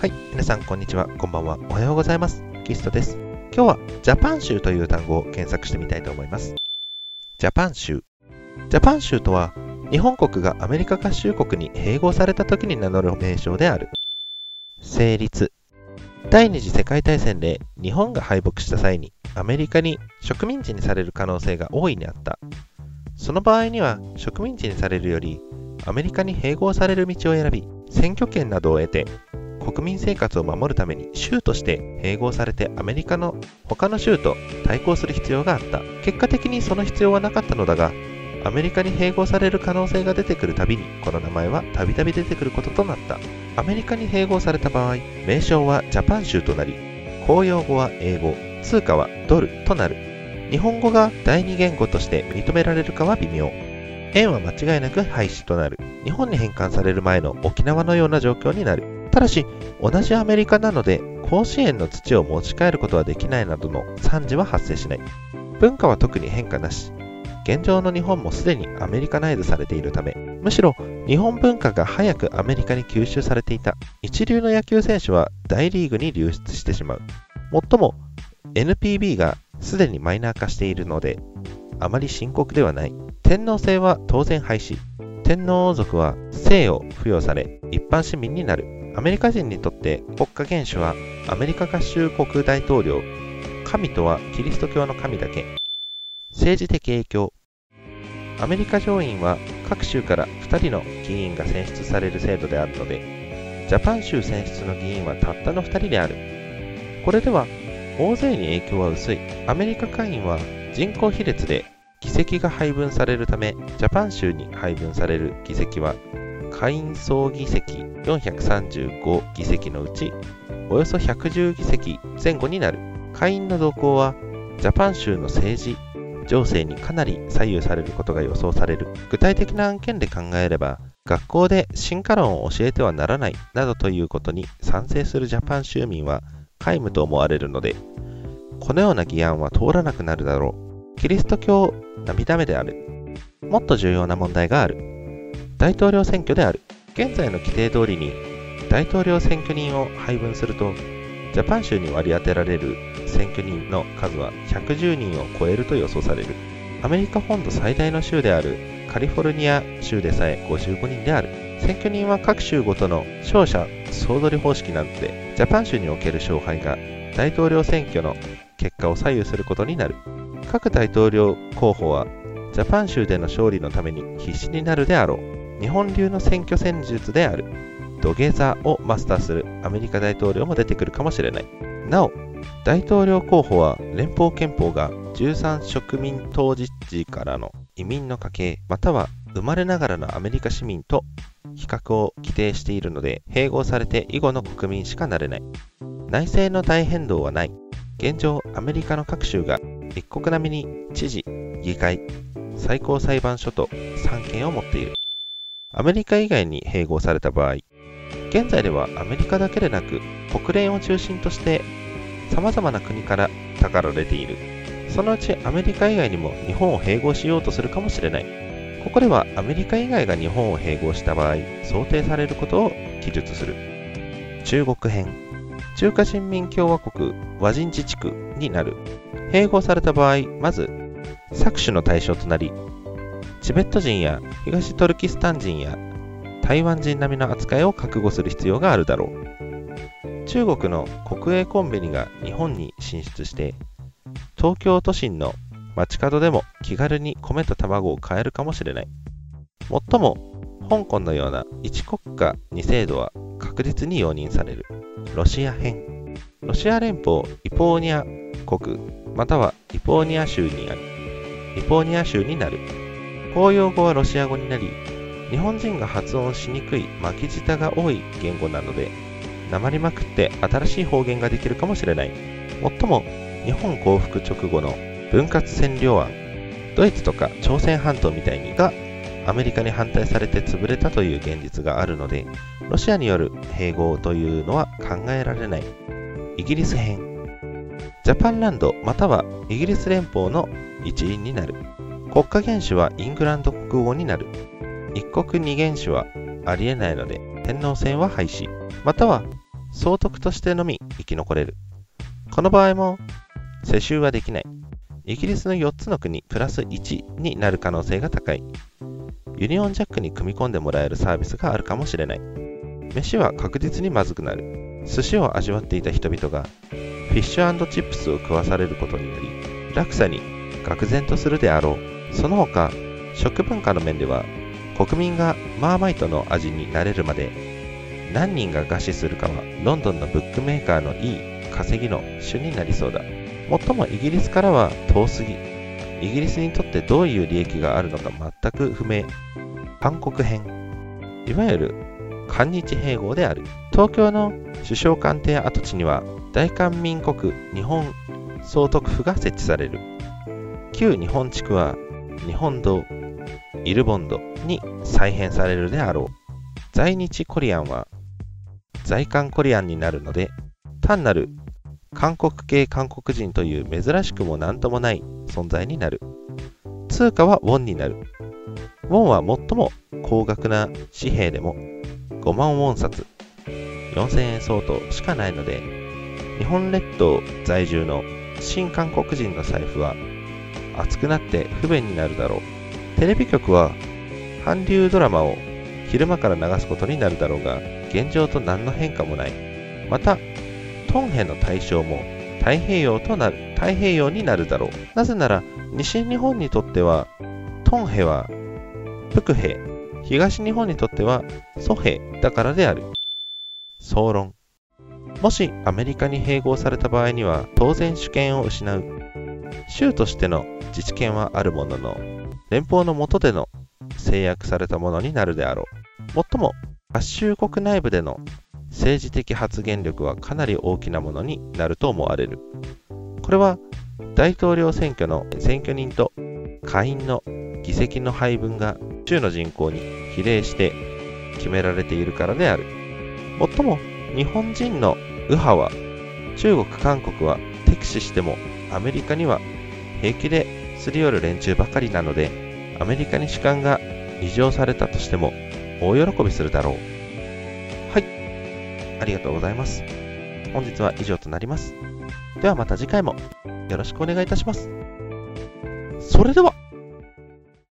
はい、皆さんこんにちは、こんばんは、おはようございます。キストです。今日はジャパン州という単語を検索してみたいと思います。ジャパン州。ジャパン州とは、日本国がアメリカ合衆国に併合された時に名乗る名称である。成立。第二次世界大戦で日本が敗北した際にアメリカに植民地にされる可能性が大いにあった。その場合には植民地にされるよりアメリカに併合される道を選び選挙権などを得て国民生活を守るために州として併合されてアメリカの他の州と対抗する必要があった。結果的にその必要はなかったのだがアメリカに併合される可能性が出てくるたびにこの名前はたびたび出てくることとなった。アメリカに併合された場合名称はジャパン州となり公用語は英語通貨はドルとなる。日本語が第二言語として認められるかは微妙。円は間違いなく廃止となる。日本に返還される前の沖縄のような状況になる。ただし、同じアメリカなので、甲子園の土を持ち帰ることはできないなどの惨事は発生しない。文化は特に変化なし。現状の日本もすでにアメリカナイズされているため、むしろ日本文化が早くアメリカに吸収されていた。一流の野球選手は大リーグに流出してしまう。もっとも、NPB がすでにマイナー化しているので、あまり深刻ではない。天皇制は当然廃止。天皇王族は姓を付与され、一般市民になる。アメリカ人にとって国家元首はアメリカ合衆国大統領、神とはキリスト教の神だけ。政治的影響。アメリカ上院は各州から2人の議員が選出される制度であるので、ジャパン州選出の議員はたったの2人である。これでは大勢に影響は薄い。アメリカ下院は人口比率で議席が配分されるため、ジャパン州に配分される議席は下院総議席435議席のうち、およそ110議席前後になる。下院の動向は、ジャパン州の政治、情勢にかなり左右されることが予想される。具体的な案件で考えれば、学校で進化論を教えてはならないなどということに賛成するジャパン州民は皆無と思われるので、このような議案は通らなくなるだろう。キリスト教涙目である。もっと重要な問題がある。大統領選挙である。現在の規定通りに大統領選挙人を配分すると、ジャパン州に割り当てられる選挙人の数は110人を超えると予想される。アメリカ本土最大の州であるカリフォルニア州でさえ55人である。選挙人は各州ごとの勝者総取り方式なので、ジャパン州における勝敗が大統領選挙の結果を左右することになる。各大統領候補はジャパン州での勝利のために必死になるであろう。日本流の選挙戦術である土下座をマスターするアメリカ大統領も出てくるかもしれない。なお、大統領候補は連邦憲法が13植民当時時からの移民の家系または生まれながらのアメリカ市民と比較を規定しているので併合されて以後の国民しかなれない。内政の大変動はない。現状、アメリカの各州が一国並みに知事、議会、最高裁判所と3権を持っている。アメリカ以外に併合された場合、現在ではアメリカだけでなく国連を中心として様々な国からたかられている。そのうちアメリカ以外にも日本を併合しようとするかもしれない。ここではアメリカ以外が日本を併合した場合、想定されることを記述する。中国編。中華人民共和国和人自治区になる。併合された場合、まず、搾取の対象となり、チベット人や東トルキスタン人や台湾人並みの扱いを覚悟する必要があるだろう。中国の国営コンビニが日本に進出して、東京都心の街角でも気軽に米と卵を買えるかもしれない。もっとも、香港のような一国家二制度は確実に容認される。ロシア編。ロシア連邦イポーニア国、またはイポーニア州にある。イポーニア州になる。公用語はロシア語になり、日本人が発音しにくい巻き舌が多い言語なので、訛りまくって新しい方言ができるかもしれない。もっとも、日本降伏直後の分割占領案、ドイツとか朝鮮半島みたいにがアメリカに反対されて潰れたという現実があるので、ロシアによる併合というのは考えられない。イギリス編。ジャパンランドまたはイギリス連邦の一員になる。国家元首はイングランド国語になる。一国二元首はありえないので、天皇制は廃止。または、総督としてのみ生き残れる。この場合も世襲はできない。イギリスの4つの国プラス1になる可能性が高い。ユニオンジャックに組み込んでもらえるサービスがあるかもしれない。飯は確実にまずくなる。寿司を味わっていた人々がフィッシュチップスを食わされることにより落差に愕然とするであろう。その他、食文化の面では国民がマーマイトの味になれるまで何人が餓死するかはロンドンのブックメーカーのいい稼ぎの主になりそうだ。もっともイギリスからは遠すぎ。イギリスにとってどういう利益があるのか全く不明。韓国編。いわゆる韓日併合である。東京の首相官邸跡地には大韓民国日本総督府が設置される。旧日本地区は日本堂、イルボンドに再編されるであろう。在日コリアンは在韓コリアンになるので、単なる韓国系韓国人という珍しくも何ともない存在になる。通貨はウォンになる。ウォンは最も高額な紙幣でも5万ウォン札、4000円相当しかないので、日本列島在住の新韓国人の財布は熱くなって不便になるだろう。テレビ局は韓流ドラマを昼間から流すことになるだろうが、現状と何の変化もない。また、トンヘの対象も太平洋となる、太平洋になるだろう。なぜなら、西日本にとっては、トンヘは、プクヘ、東日本にとっては、ソヘだからである。総論。もしアメリカに併合された場合には、当然主権を失う。州としての自治権はあるものの、連邦の下での制約されたものになるであろう。もっとも、合衆国内部での政治的発言力はかなり大きなものになると思われる。これは大統領選挙の選挙人と下院の議席の配分が州の人口に比例して決められているからである。もっとも日本人の右派は中国、韓国は敵視してもアメリカには平気ですり寄る連中ばかりなのでアメリカに主観が異常されたとしても大喜びするだろう。はい。ありがとうございます。本日は以上となります。ではまた次回もよろしくお願いいたします。それでは。